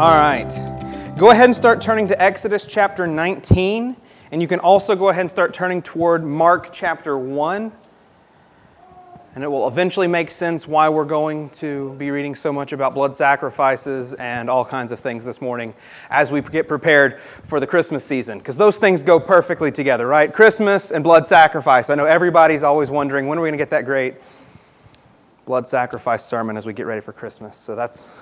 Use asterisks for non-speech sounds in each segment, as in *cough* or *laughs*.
All right. Go ahead and start turning to Exodus chapter 19. And you can also go ahead and start turning toward Mark chapter 1. And it will eventually make sense why we're going to be reading so much about blood sacrifices and all kinds of things this morning as we get prepared for the Christmas season. Because those things go perfectly together, right? Christmas and blood sacrifice. I know everybody's always wondering when are we going to get that great blood sacrifice sermon as we get ready for Christmas. So that's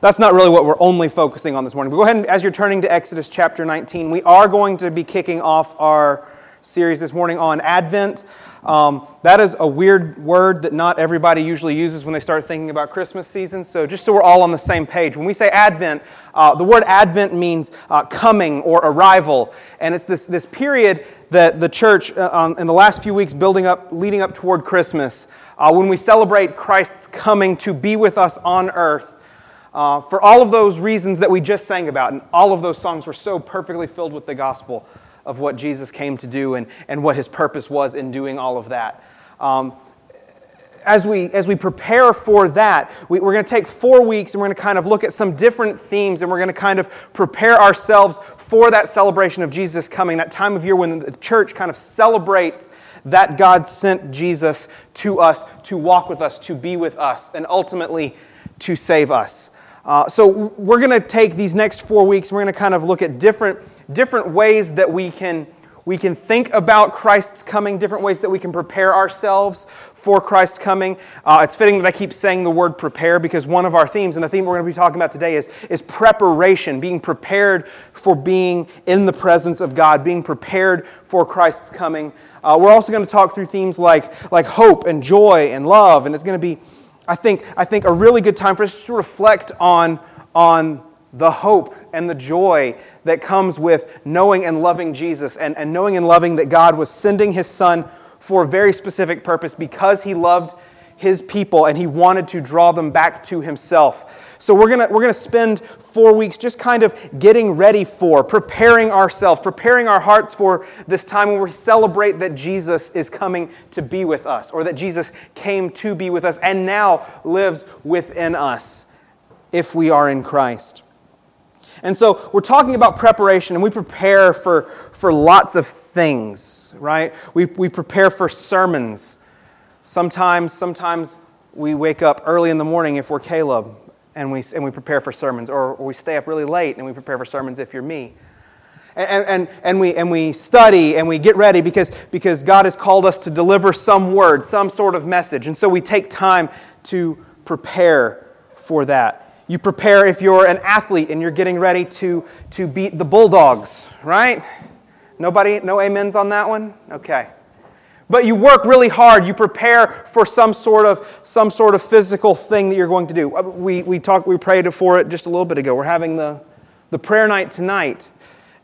that's not really what we're only focusing on this morning. But go ahead and, as you're turning to Exodus chapter 19, we are going to be kicking off our series this morning on Advent. Um, that is a weird word that not everybody usually uses when they start thinking about Christmas season. So, just so we're all on the same page, when we say Advent, uh, the word Advent means uh, coming or arrival. And it's this, this period that the church, uh, in the last few weeks, building up, leading up toward Christmas, uh, when we celebrate Christ's coming to be with us on earth uh, for all of those reasons that we just sang about. And all of those songs were so perfectly filled with the gospel of what Jesus came to do and, and what his purpose was in doing all of that. Um, as we, as we prepare for that, we, are going to take four weeks and we're going to kind of look at some different themes and we're going to kind of prepare ourselves for that celebration of Jesus coming, that time of year when the church kind of celebrates that God sent Jesus to us to walk with us, to be with us, and ultimately to save us. Uh, so we're going to take these next four weeks. We're going to kind of look at different, different ways that we can, we can think about Christ's coming, different ways that we can prepare ourselves for Christ's coming. Uh, it's fitting that I keep saying the word prepare because one of our themes, and the theme we're going to be talking about today, is, is preparation, being prepared for being in the presence of God, being prepared for Christ's coming. Uh, we're also going to talk through themes like, like hope and joy and love, and it's going to be I think, I think a really good time for us to reflect on, on the hope and the joy that comes with knowing and loving Jesus and, and knowing and loving that God was sending his son for a very specific purpose because he loved his people and he wanted to draw them back to himself. So we're going we're going to spend 4 weeks just kind of getting ready for, preparing ourselves, preparing our hearts for this time when we celebrate that Jesus is coming to be with us or that Jesus came to be with us and now lives within us if we are in Christ. And so we're talking about preparation, and we prepare for, for lots of things, right? We, we prepare for sermons. Sometimes, sometimes we wake up early in the morning if we're Caleb and we, and we prepare for sermons, or, or we stay up really late and we prepare for sermons if you're me. And, and, and, we, and we study and we get ready because, because God has called us to deliver some word, some sort of message. And so we take time to prepare for that. You prepare if you're an athlete and you're getting ready to, to beat the Bulldogs, right? Nobody, no amens on that one? Okay. But you work really hard. You prepare for some sort of, some sort of physical thing that you're going to do. Uh, we, we talked, we prayed for it just a little bit ago. We're having the, the prayer night tonight.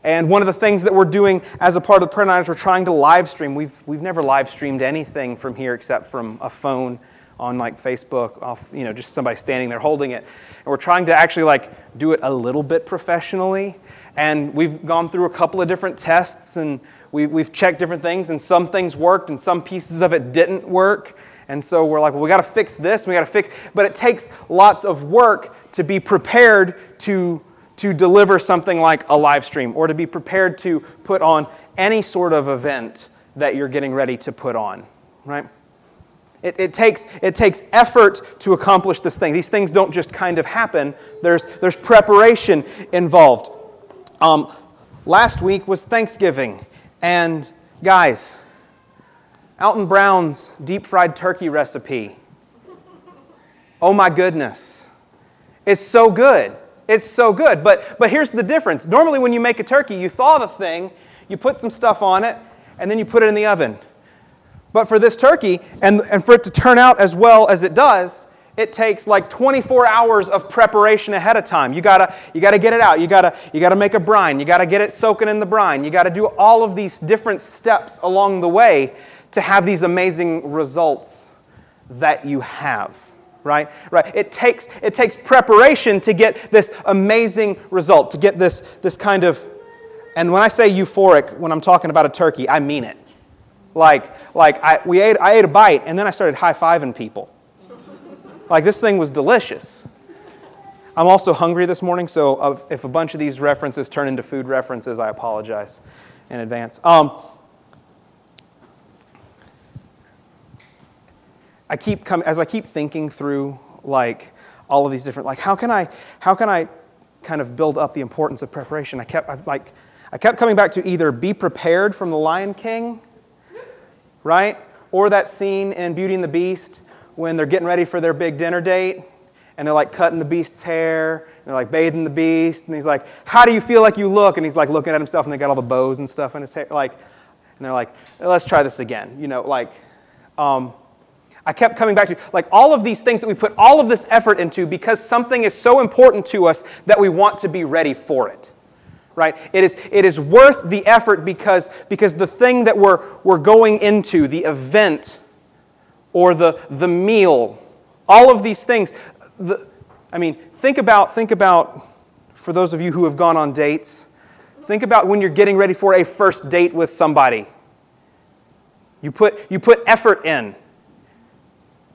And one of the things that we're doing as a part of the prayer night is we're trying to live stream. We've, we've never live streamed anything from here except from a phone on like Facebook, off, you know, just somebody standing there holding it. And we're trying to actually like do it a little bit professionally. And we've gone through a couple of different tests and we, we've checked different things, and some things worked, and some pieces of it didn't work. And so we're like, well, we got to fix this, we got to fix. But it takes lots of work to be prepared to, to deliver something like a live stream or to be prepared to put on any sort of event that you're getting ready to put on, right? It, it, takes, it takes effort to accomplish this thing. These things don't just kind of happen, there's, there's preparation involved. Um, last week was Thanksgiving, and guys, Alton Brown's deep fried turkey recipe. Oh my goodness. It's so good. It's so good. But, but here's the difference. Normally, when you make a turkey, you thaw the thing, you put some stuff on it, and then you put it in the oven. But for this turkey, and, and for it to turn out as well as it does, it takes like 24 hours of preparation ahead of time. You gotta, you gotta get it out. You gotta, you gotta make a brine. You gotta get it soaking in the brine. You gotta do all of these different steps along the way to have these amazing results that you have. Right? Right. It takes, it takes preparation to get this amazing result, to get this, this kind of, and when I say euphoric, when I'm talking about a turkey, I mean it. Like, like I, we ate, I ate a bite and then I started high fiving people. Like, this thing was delicious. I'm also hungry this morning, so if a bunch of these references turn into food references, I apologize in advance. Um, I keep come, as I keep thinking through like all of these different like how can I how can I kind of build up the importance of preparation? I kept I, like I kept coming back to either be prepared from the Lion King, right, or that scene in Beauty and the Beast when they're getting ready for their big dinner date and they're like cutting the beast's hair, and they're like bathing the beast, and he's like, How do you feel like you look? And he's like looking at himself, and they got all the bows and stuff in his hair. Like, and they're like, Let's try this again. You know, like, um, I kept coming back to like all of these things that we put all of this effort into because something is so important to us that we want to be ready for it. Right? It is, it is worth the effort because, because the thing that we're, we're going into, the event or the, the meal, all of these things, the, I mean, think about, think about, for those of you who have gone on dates, think about when you're getting ready for a first date with somebody. You put, you put effort in.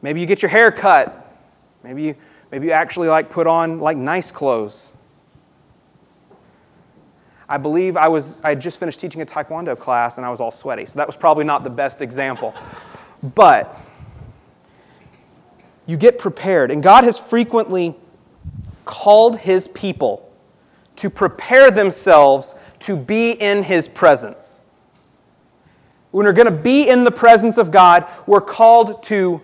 Maybe you get your hair cut. Maybe you, maybe you actually like put on like nice clothes. I believe I was I had just finished teaching a taekwondo class and I was all sweaty. So that was probably not the best example. But you get prepared. And God has frequently called his people to prepare themselves to be in his presence. When we're going to be in the presence of God, we're called to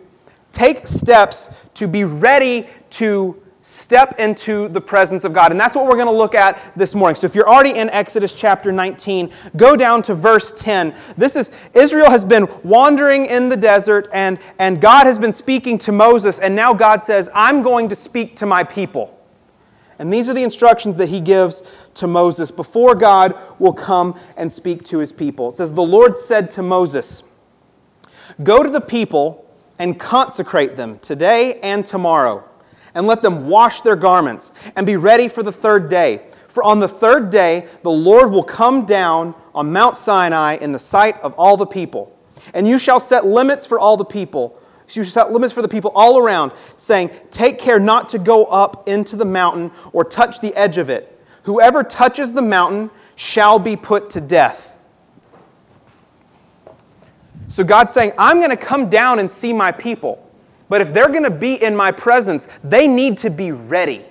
take steps to be ready to step into the presence of God. And that's what we're going to look at this morning. So if you're already in Exodus chapter 19, go down to verse 10. This is Israel has been wandering in the desert and, and God has been speaking to Moses, and now God says, I'm going to speak to my people. And these are the instructions that he gives to Moses before God will come and speak to his people. It says, The Lord said to Moses, Go to the people and consecrate them today and tomorrow and let them wash their garments and be ready for the third day. For on the third day, the Lord will come down on Mount Sinai in the sight of all the people. And you shall set limits for all the people. You shall set limits for the people all around, saying, Take care not to go up into the mountain or touch the edge of it. Whoever touches the mountain shall be put to death. So God's saying, I'm going to come down and see my people. But if they're going to be in my presence, they need to be ready.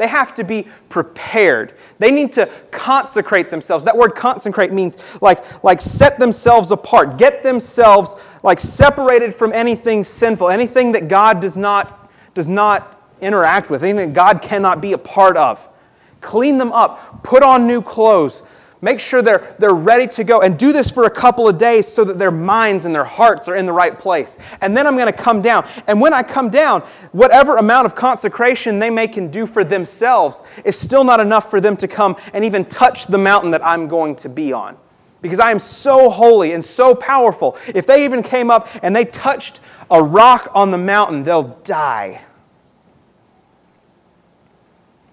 They have to be prepared. They need to consecrate themselves. That word consecrate means like, like set themselves apart, get themselves like separated from anything sinful, anything that God does not, does not interact with, anything that God cannot be a part of. Clean them up, put on new clothes, Make sure they're, they're ready to go and do this for a couple of days so that their minds and their hearts are in the right place. And then I'm going to come down. And when I come down, whatever amount of consecration they may can do for themselves is still not enough for them to come and even touch the mountain that I'm going to be on. Because I am so holy and so powerful. If they even came up and they touched a rock on the mountain, they'll die.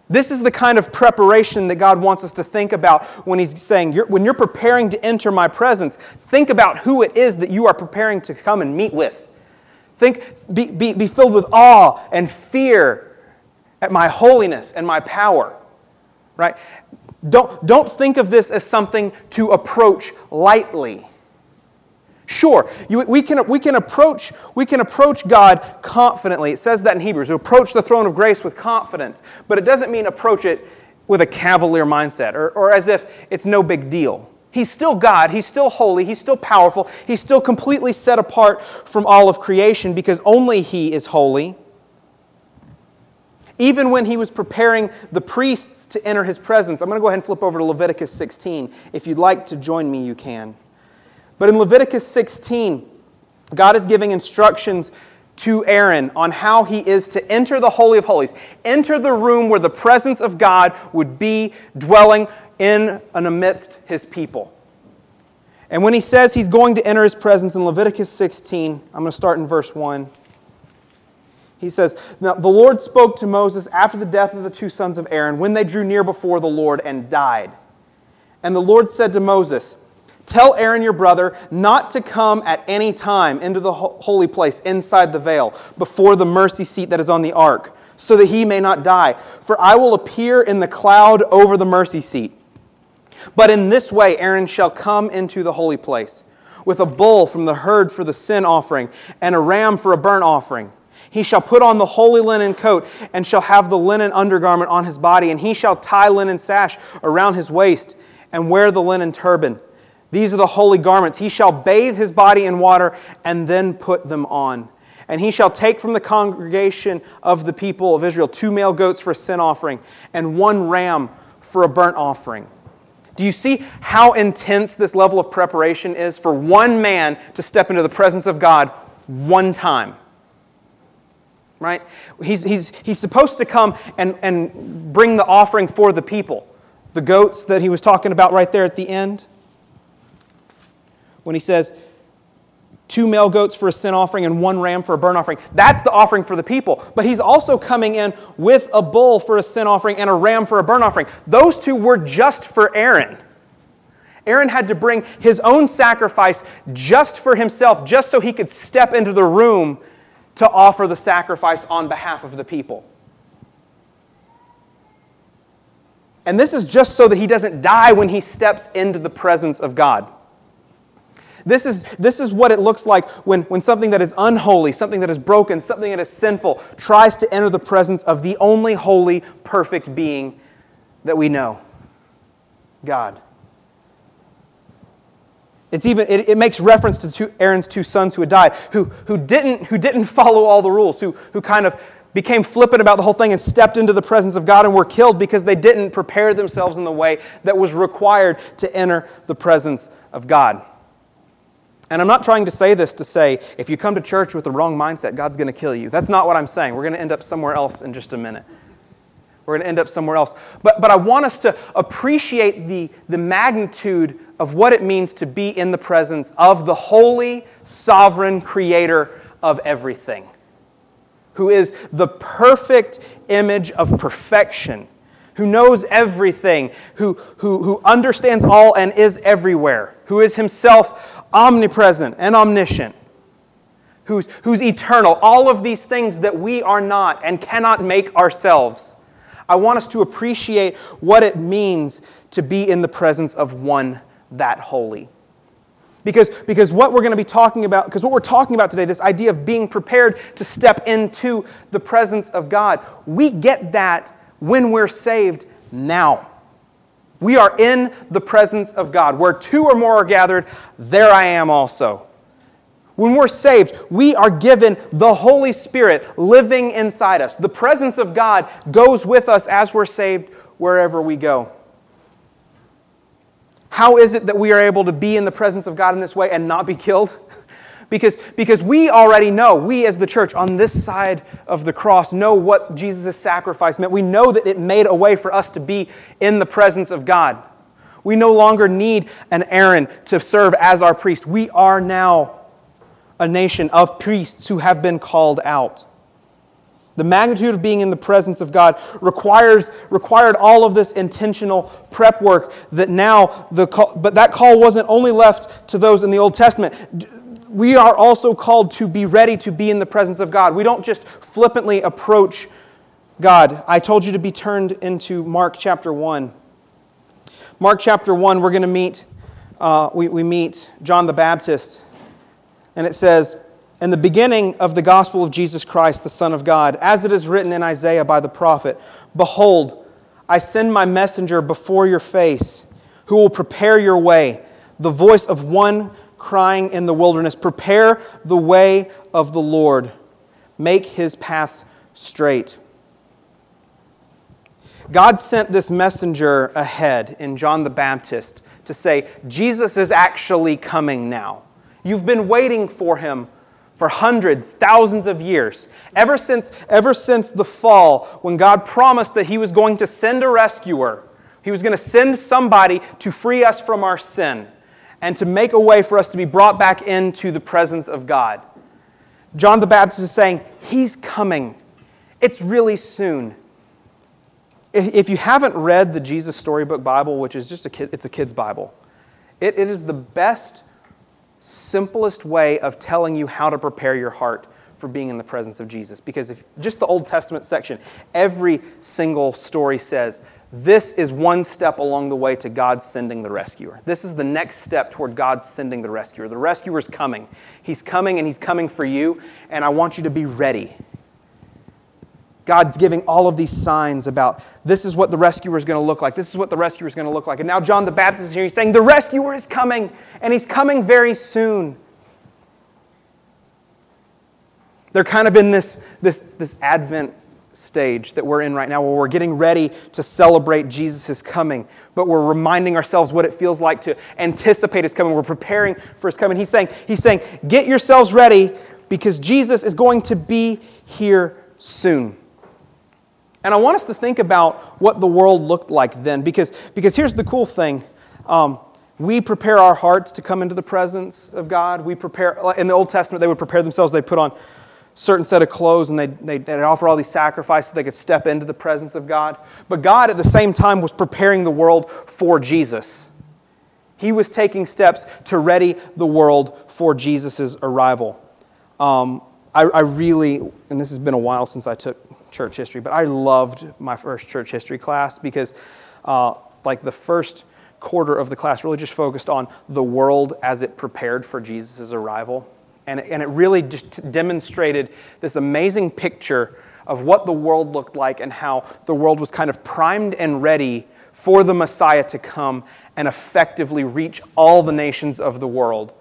This is the kind of preparation that God wants us to think about when He's saying, you're, when you're preparing to enter my presence, think about who it is that you are preparing to come and meet with. Think, be, be, be filled with awe and fear at my holiness and my power. Right? Don't, don't think of this as something to approach lightly. Sure, you, we, can, we, can approach, we can approach God confidently. It says that in Hebrews. We approach the throne of grace with confidence, but it doesn't mean approach it with a cavalier mindset or, or as if it's no big deal. He's still God. He's still holy. He's still powerful. He's still completely set apart from all of creation because only He is holy. Even when he was preparing the priests to enter his presence, I'm going to go ahead and flip over to Leviticus 16. If you'd like to join me, you can. But in Leviticus 16, God is giving instructions to Aaron on how he is to enter the Holy of Holies, enter the room where the presence of God would be dwelling in and amidst his people. And when he says he's going to enter his presence in Leviticus 16, I'm going to start in verse 1. He says, Now the Lord spoke to Moses after the death of the two sons of Aaron, when they drew near before the Lord and died. And the Lord said to Moses, Tell Aaron your brother not to come at any time into the holy place inside the veil before the mercy seat that is on the ark, so that he may not die. For I will appear in the cloud over the mercy seat. But in this way Aaron shall come into the holy place with a bull from the herd for the sin offering and a ram for a burnt offering. He shall put on the holy linen coat and shall have the linen undergarment on his body, and he shall tie linen sash around his waist and wear the linen turban. These are the holy garments. He shall bathe his body in water and then put them on. And he shall take from the congregation of the people of Israel two male goats for a sin offering and one ram for a burnt offering. Do you see how intense this level of preparation is for one man to step into the presence of God one time? Right? He's, he's, he's supposed to come and, and bring the offering for the people. The goats that he was talking about right there at the end when he says, two male goats for a sin offering and one ram for a burnt offering. That's the offering for the people. But he's also coming in with a bull for a sin offering and a ram for a burnt offering. Those two were just for Aaron. Aaron had to bring his own sacrifice just for himself, just so he could step into the room to offer the sacrifice on behalf of the people. And this is just so that he doesn't die when he steps into the presence of God. This is, this is what it looks like when, when something that is unholy, something that is broken, something that is sinful tries to enter the presence of the only holy, perfect being that we know God. It's even, it, it makes reference to two, Aaron's two sons who had died, who, who, didn't, who didn't *laughs* follow all the rules, who, who kind of became flippant about the whole thing and stepped into the presence of God and were killed because they didn't prepare themselves in the way that was required to enter the presence of God. And I'm not trying to say this to say if you come to church with the wrong mindset, God's going to kill you. That's not what I'm saying. We're going to end up somewhere else in just a minute. We're going to end up somewhere else. But, but I want us to appreciate the, the magnitude of what it means to be in the presence of the holy, sovereign creator of everything, who is the perfect image of perfection, who knows everything, who, who, who understands all and is everywhere, who is himself omnipresent and omniscient, who's, who's eternal, all of these things that we are not and cannot make ourselves. I want us to appreciate what it means to be in the presence of one that holy. Because, because what we're going to be talking about, because what we're talking about today, this idea of being prepared to step into the presence of God, we get that when we're saved now. We are in the presence of God. Where two or more are gathered, there I am also. When we're saved, we are given the Holy Spirit living inside us. The presence of God goes with us as we're saved wherever we go. How is it that we are able to be in the presence of God in this way and not be killed? Because, because we already know, we as the church on this side of the cross know what Jesus' sacrifice meant. We know that it made a way for us to be in the presence of God. We no longer need an Aaron to serve as our priest. We are now a nation of priests who have been called out. The magnitude of being in the presence of God requires, required all of this intentional prep work that now the call, but that call wasn't only left to those in the Old Testament we are also called to be ready to be in the presence of God. We don't just flippantly approach God. I told you to be turned into Mark chapter 1. Mark chapter 1, we're going to meet, uh, we, we meet John the Baptist. And it says, In the beginning of the gospel of Jesus Christ, the Son of God, as it is written in Isaiah by the prophet, Behold, I send my messenger before your face, who will prepare your way, the voice of one crying in the wilderness, Prepare the way of the Lord, make his paths straight. God sent this messenger ahead in John the Baptist to say, Jesus is actually coming now. You've been waiting for him for hundreds, thousands of years. Ever since, ever since the fall, when God promised that he was going to send a rescuer, he was going to send somebody to free us from our sin and to make a way for us to be brought back into the presence of God. John the Baptist is saying, He's coming. It's really soon. If you haven't read the Jesus Storybook Bible, which is just a kid, it's a kid's Bible, It, it is the best, simplest way of telling you how to prepare your heart for being in the presence of Jesus. Because if just the Old Testament section, every single story says this is one step along the way to God sending the rescuer. This is the next step toward God sending the rescuer. The rescuer is coming. He's coming and he's coming for you, and I want you to be ready. God's giving all of these signs about this is what the rescuer is going to look like. This is what the rescuer is going to look like. And now John the Baptist is here. He's saying, The rescuer is coming, and he's coming very soon. They're kind of in this, this, this Advent stage that we're in right now where we're getting ready to celebrate Jesus' coming, but we're reminding ourselves what it feels like to anticipate his coming. We're preparing for his coming. He's saying, he's saying, get yourselves ready because Jesus is going to be here soon. And I want us to think about what the world looked like then because, because here's the cool thing. Um, we prepare our hearts to come into the presence of God. We prepare, in the Old Testament, they would prepare themselves. They put on certain set of clothes and they'd, they'd, they'd, offer all these sacrifices so they could step into the presence of God. But God, at the same time, was preparing the world for Jesus. He was taking steps to ready the world for Jesus' arrival. Um, I, I really, and this has been a while since I took church history, but I loved my first church history class because, uh, like, the first quarter of the class really just focused on the world as it prepared for Jesus' arrival. And, and it really just demonstrated this amazing picture of what the world looked like and how the world was kind of primed and ready for the Messiah to come and effectively reach all the nations of the world.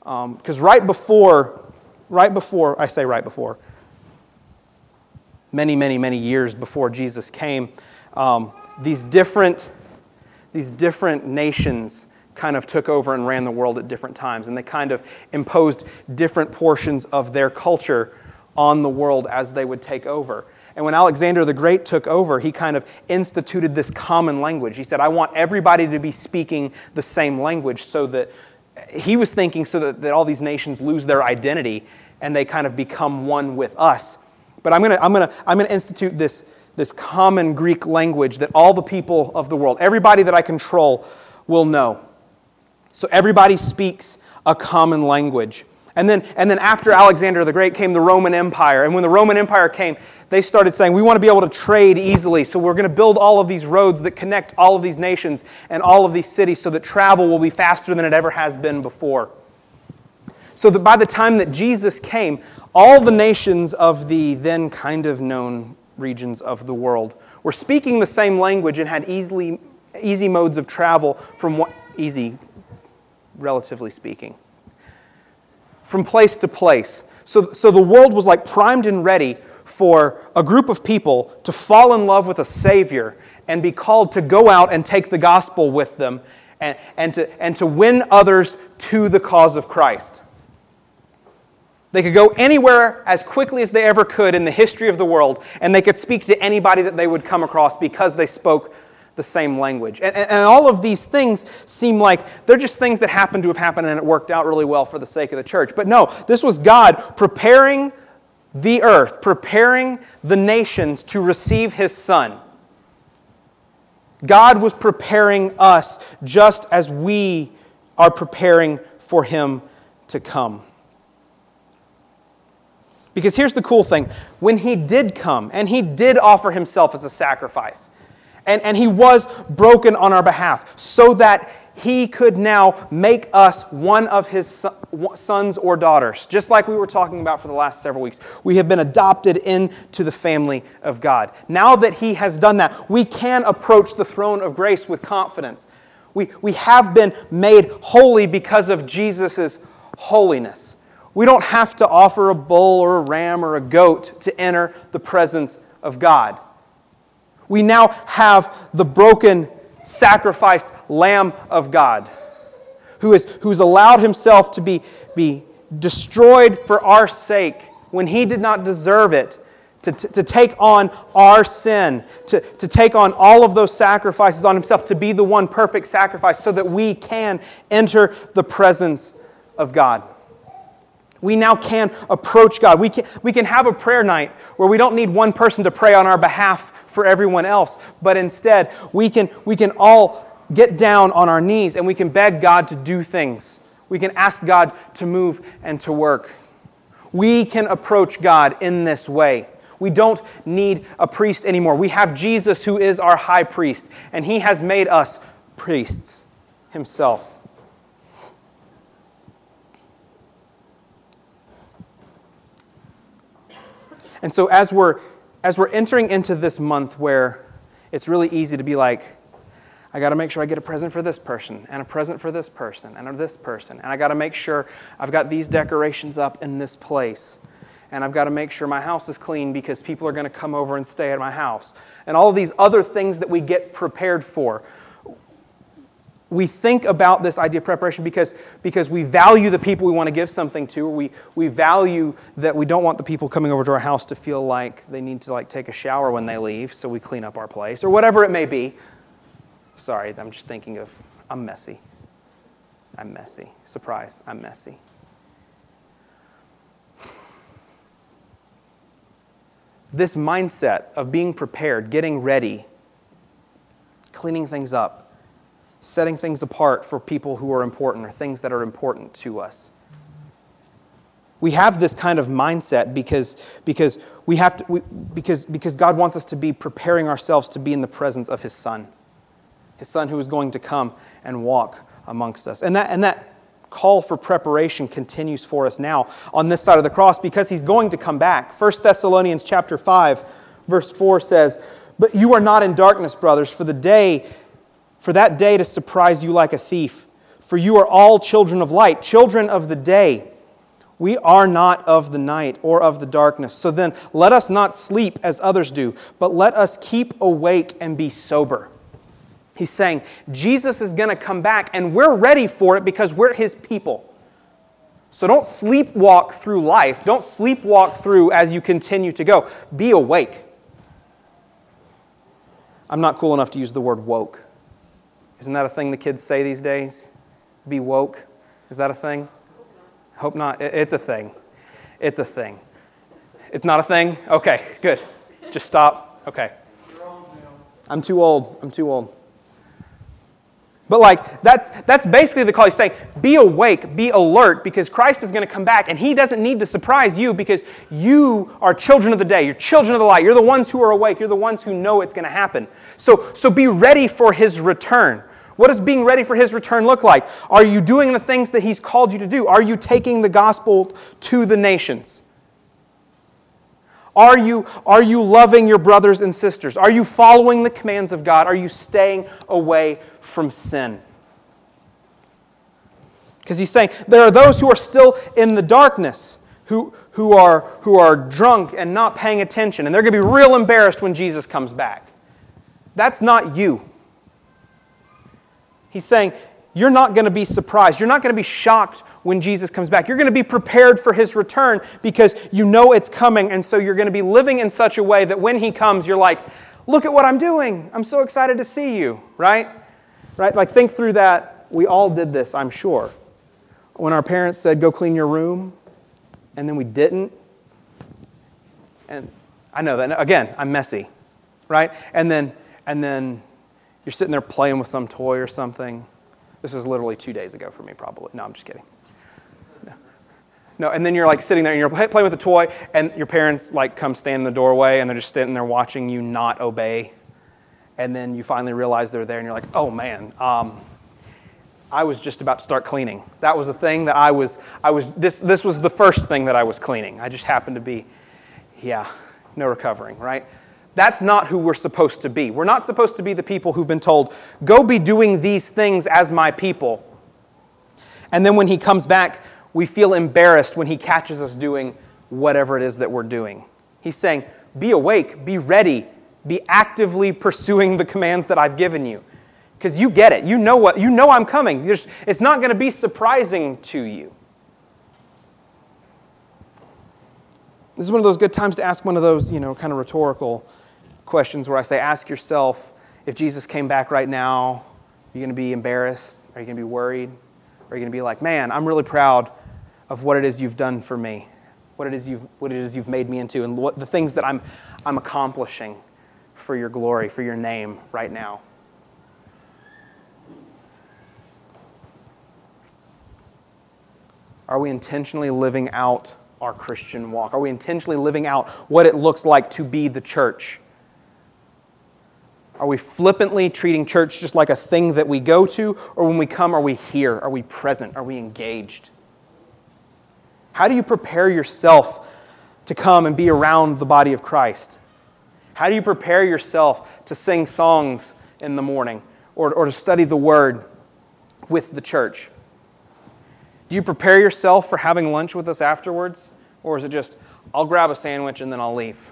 Because um, right before, right before, I say right before, many, many, many years before Jesus came, um, these different, these different nations kind of took over and ran the world at different times. And they kind of imposed different portions of their culture on the world as they would take over. And when Alexander the Great took over, he kind of instituted this common language. He said, I want everybody to be speaking the same language so that he was thinking so that, that all these nations lose their identity and they kind of become one with us. But I'm going to I'm gonna, I'm gonna institute this, this common Greek language that all the people of the world, everybody that I control, will know. So everybody speaks a common language. And then, and then after Alexander the Great came the Roman Empire. And when the Roman Empire came, they started saying, we want to be able to trade easily. So we're going to build all of these roads that connect all of these nations and all of these cities so that travel will be faster than it ever has been before. So that by the time that Jesus came, all the nations of the then kind of known regions of the world were speaking the same language and had easily, easy modes of travel from what, easy relatively speaking, from place to place. So, so the world was like primed and ready for a group of people to fall in love with a Savior and be called to go out and take the gospel with them and, and, to, and to win others to the cause of Christ. They could go anywhere as quickly as they ever could in the history of the world, and they could speak to anybody that they would come across because they spoke the same language. And, and, all of these things seem like they're just things that happen to have happened and it worked out really well for the sake of the church. But no, this was God preparing the earth, preparing the nations to receive his son. God was preparing us just as we are preparing for him to come. Because here's the cool thing when he did come and he did offer himself as a sacrifice, and, and he was broken on our behalf so that he could now make us one of his sons or daughters, just like we were talking about for the last several weeks. We have been adopted into the family of God. Now that he has done that, we can approach the throne of grace with confidence. We, we have been made holy because of Jesus' holiness. We don't have to offer a bull or a ram or a goat to enter the presence of God. We now have the broken, sacrificed Lamb of God who has who's allowed himself to be, be destroyed for our sake when he did not deserve it, to, to, to, take on our sin, to, to take on all of those sacrifices on himself, to be the one perfect sacrifice so that we can enter the presence of God. We now can approach God. We can, we can have a prayer night where we don't need one person to pray on our behalf for everyone else, but instead we can, we can all get down on our knees and we can beg God to do things. We can ask God to move and to work. We can approach God in this way. We don't need a priest anymore. We have Jesus who is our high priest, and he has made us priests himself. And so as we're as we're entering into this month where it's really easy to be like I got to make sure I get a present for this person and a present for this person and this person and I got to make sure I've got these decorations up in this place and I've got to make sure my house is clean because people are going to come over and stay at my house. And all of these other things that we get prepared for. We think about this idea of preparation because, because we value the people we want to give something to, or we, we value that we don't want the people coming over to our house to feel like they need to like take a shower when they leave, so we clean up our place, or whatever it may be. Sorry, I'm just thinking of, I'm messy. I'm messy. Surprise, I'm messy. this mindset of being prepared, getting ready, cleaning things up, setting things apart for people who are important or things that are important to us. We have this kind of mindset because, because, we have to, we, because, because God wants us to be preparing ourselves to be in the presence of His Son, His Son who is going to come and walk amongst us. And that, and that call for preparation continues for us now on this side of the cross because he's going to come back. 1 Thessalonians chapter 5 verse 4 says, "But you are not in darkness, brothers, for the day for that day to surprise you like a thief. For you are all children of light, children of the day. We are not of the night or of the darkness. So then, let us not sleep as others do, but let us keep awake and be sober." He's saying Jesus is going to come back, and we're ready for it because we're his people. So don't sleepwalk through life. Don't sleepwalk through as you continue to go. Be awake. I'm not cool enough to use the word woke. Isn't that a thing the kids say these days? Be woke. Is that a thing? Hope not. It's a thing. It's a thing. It's not a thing? Okay, good. Just stop. Okay. I'm too old. I'm too old. But like that's that's basically the call. He's saying, be awake, be alert, because Christ is going to come back, and He doesn't need to surprise you because you are children of the day. You're children of the light. You're the ones who are awake. You're the ones who know it's going to happen. So so be ready for His return. What does being ready for His return look like? Are you doing the things that He's called you to do? Are you taking the gospel to the nations? Are you, are you loving your brothers and sisters? Are you following the commands of God? Are you staying away from sin? Because he's saying there are those who are still in the darkness, who, who, are, who are drunk and not paying attention, and they're going to be real embarrassed when Jesus comes back. That's not you. He's saying you're not going to be surprised. You're not going to be shocked when Jesus comes back. You're going to be prepared for his return because you know it's coming. And so you're going to be living in such a way that when he comes, you're like, look at what I'm doing. I'm so excited to see you, right? Right? Like, think through that. We all did this, I'm sure. When our parents said, go clean your room, and then we didn't. And I know that, again, I'm messy, right? And then, and then you're sitting there playing with some toy or something. This was literally two days ago for me, probably. No, I'm just kidding. No, and then you're like sitting there and you're playing with a toy, and your parents like come stand in the doorway and they're just sitting there watching you not obey. And then you finally realize they're there and you're like, oh man, um, I was just about to start cleaning. That was the thing that I was, I was, this, this was the first thing that I was cleaning. I just happened to be, yeah, no recovering, right? That's not who we're supposed to be. We're not supposed to be the people who've been told, go be doing these things as my people. And then when he comes back, we feel embarrassed when he catches us doing whatever it is that we're doing. He's saying, Be awake, be ready, be actively pursuing the commands that I've given you. Because you get it. You know what you know I'm coming. There's, it's not going to be surprising to you. This is one of those good times to ask one of those, you know, kind of rhetorical questions where I say, ask yourself if Jesus came back right now, are you going to be embarrassed? Are you going to be worried? Are you going to be like, man, I'm really proud of what it is you've done for me, what it is you've, what it is you've made me into, and what, the things that I'm, I'm accomplishing for your glory, for your name right now? Are we intentionally living out our Christian walk? Are we intentionally living out what it looks like to be the church? Are we flippantly treating church just like a thing that we go to? Or when we come, are we here? Are we present? Are we engaged? How do you prepare yourself to come and be around the body of Christ? How do you prepare yourself to sing songs in the morning or, or to study the Word with the church? Do you prepare yourself for having lunch with us afterwards? Or is it just, I'll grab a sandwich and then I'll leave?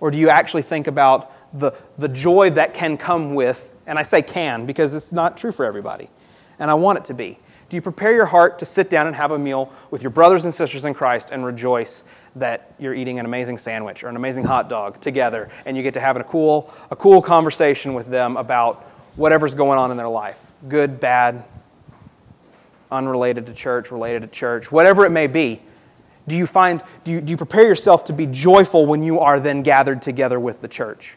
Or do you actually think about the, the joy that can come with, and I say can because it's not true for everybody, and I want it to be. Do you prepare your heart to sit down and have a meal with your brothers and sisters in Christ and rejoice that you're eating an amazing sandwich or an amazing hot dog together and you get to have a cool, a cool conversation with them about whatever's going on in their life good, bad, unrelated to church, related to church, whatever it may be? Do you find, do you, do you prepare yourself to be joyful when you are then gathered together with the church?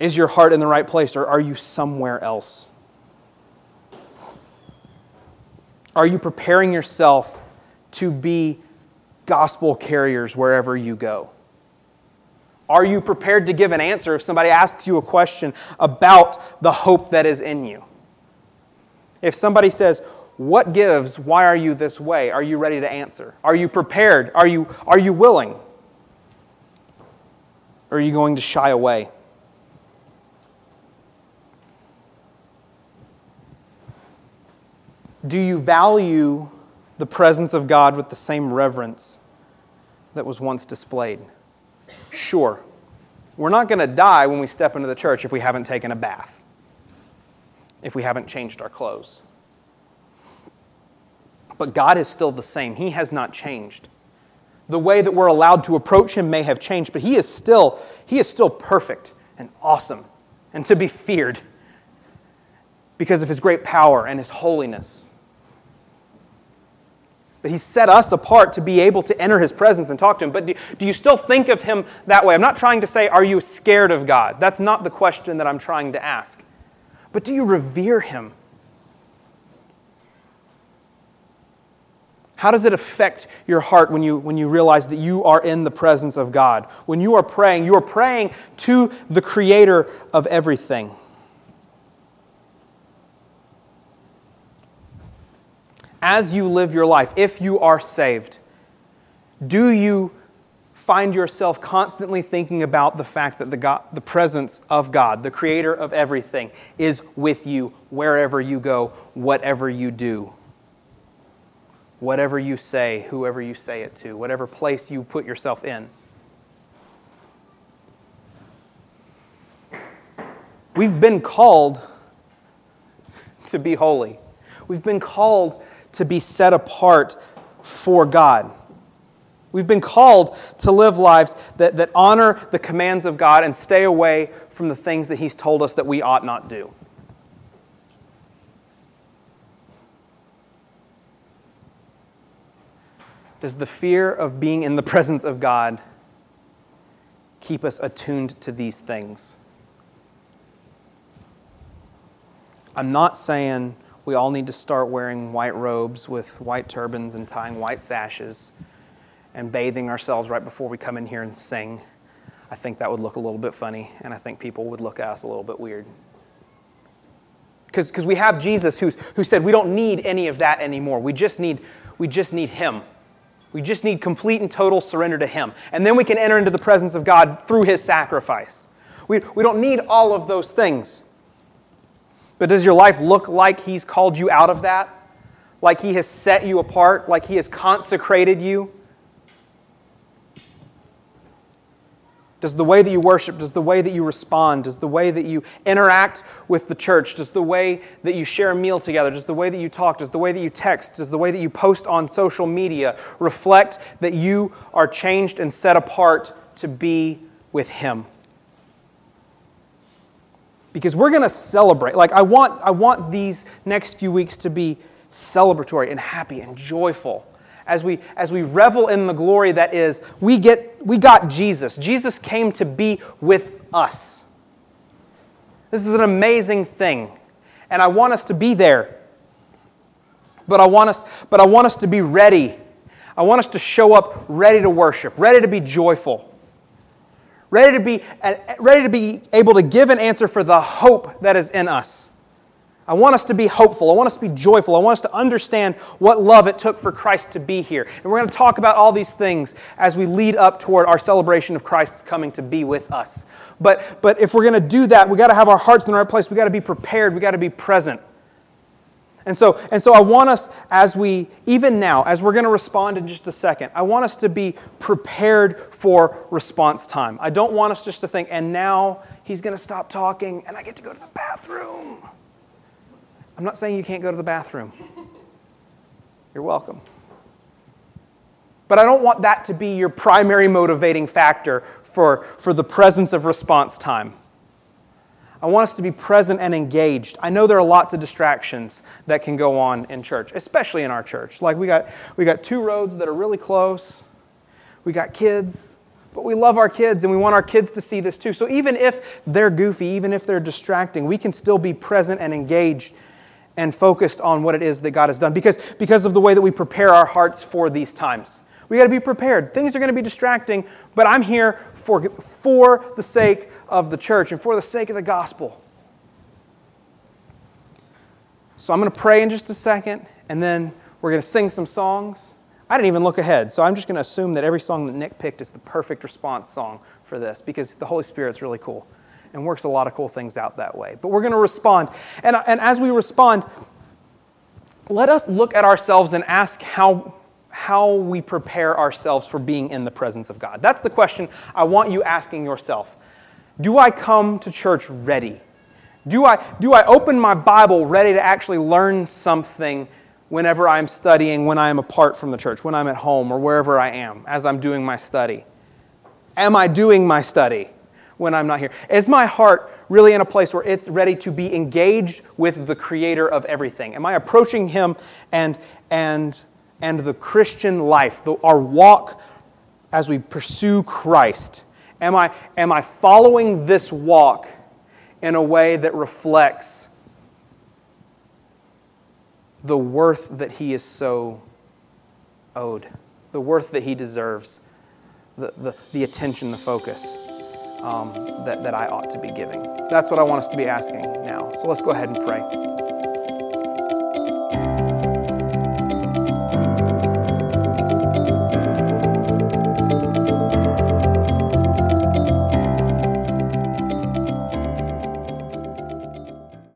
Is your heart in the right place or are you somewhere else? Are you preparing yourself to be gospel carriers wherever you go? Are you prepared to give an answer if somebody asks you a question about the hope that is in you? If somebody says, What gives? Why are you this way? Are you ready to answer? Are you prepared? Are you, are you willing? Or are you going to shy away? Do you value the presence of God with the same reverence that was once displayed? Sure. We're not going to die when we step into the church if we haven't taken a bath, if we haven't changed our clothes. But God is still the same, He has not changed. The way that we're allowed to approach Him may have changed, but He is still, he is still perfect and awesome and to be feared because of His great power and His holiness. But He's set us apart to be able to enter His presence and talk to Him. But do, do, you still think of Him that way? I'm not trying to say, are you scared of God? That's not the question that I'm trying to ask. But do you revere Him? How does it affect your heart when you, when you realize that you are in the presence of God? When you are praying, you are praying to the Creator of everything. As you live your life, if you are saved, do you find yourself constantly thinking about the fact that the, God, the presence of God, the creator of everything, is with you wherever you go, whatever you do? Whatever you say, whoever you say it to, whatever place you put yourself in. We've been called to be holy. We've been called to be set apart for God. We've been called to live lives that, that honor the commands of God and stay away from the things that He's told us that we ought not do. Does the fear of being in the *laughs* presence of God keep us attuned to these things? I'm not saying we all need to start wearing white robes with white turbans and tying white sashes and bathing ourselves right before we come in here and sing. I think that would look a little bit funny, and I think people would look at us a little bit weird. Because we have Jesus who's, who said we don't need any of that anymore. We just need, we just need Him. We just need complete and total surrender to Him. And then we can enter into the presence of God through His sacrifice. We, we don't need all of those things. But does your life look like He's called you out of that? Like He has set you apart? Like He has consecrated you? Does the way that you worship, does the way that you respond, does the way that you interact with the church, does the way that you share a meal together, does the way that you talk, does the way that you text, does the way that you post on social media reflect that you are changed and set apart to be with Him? Because we're going to celebrate. Like, I want, I want these next few weeks to be celebratory and happy and joyful. As we, as we revel in the glory that is we get we got jesus. Jesus came to be with us. This is an amazing thing. And i want us to be there. But I want us, but I want us to be ready. I want us to show up ready to worship, ready to be joyful, ready to be, ready to be able to give an answer for the hope that is in us. I want us to be hopeful. I want us to be joyful. I want us to understand what love it took for Christ to be here. And we're going to talk about all these things as we lead up toward our celebration of Christ's coming to be with us. But, but if we're going to do that, we got to have our hearts in the right place. We got to be prepared. We got to be present. And so, and so I want us, as we, even now, as we're going to respond in just a second, I want us to be prepared for response time. I don't want us just to think, and now he's going to stop talking and I get to go to the bathroom. I'm not saying you can't go to the bathroom. You're welcome. But I don't want that to be your primary motivating factor for, for the presence of response time. I want us to be present and engaged. I know there are lots of distractions that can go on in church, especially in our church. Like we got, we got two roads that are really close, we got kids, but we love our kids and we want our kids to see this too. So even if they're goofy, even if they're distracting, we can still be present and engaged and focused on what it is that God has done because, because of the way that we prepare our hearts for these times. We got to be prepared. Things are going to be distracting, but I'm here for, for the sake of the church and for the sake of the gospel. So I'm going to pray in just a second, and then we're going to sing some songs. I didn't even look ahead, so I'm just going to assume that every song that Nick picked is the perfect response song for this because the Holy Spirit's really cool and works a lot of cool things out that way. But we're going to respond. And, and as we respond, let us look at ourselves and ask how how we prepare ourselves for being in the presence of God. That's the question I want you asking yourself. Do I come to church ready? Do I, do I open my Bible ready to actually learn something whenever I'm studying, when I'm apart from the church, when I'm at home, or wherever I am as I'm doing my study? Am I doing my study when I'm not here? Is my heart really in a place where it's ready to be engaged with the creator of everything? Am I approaching him and, and and the Christian life, the, our walk as we pursue Christ? Am I, am I following this walk in a way that reflects the worth that he is so owed, the worth that he deserves, the, the, the attention, the focus um, that, that I ought to be giving? That's what I want us to be asking now. So let's go ahead and pray.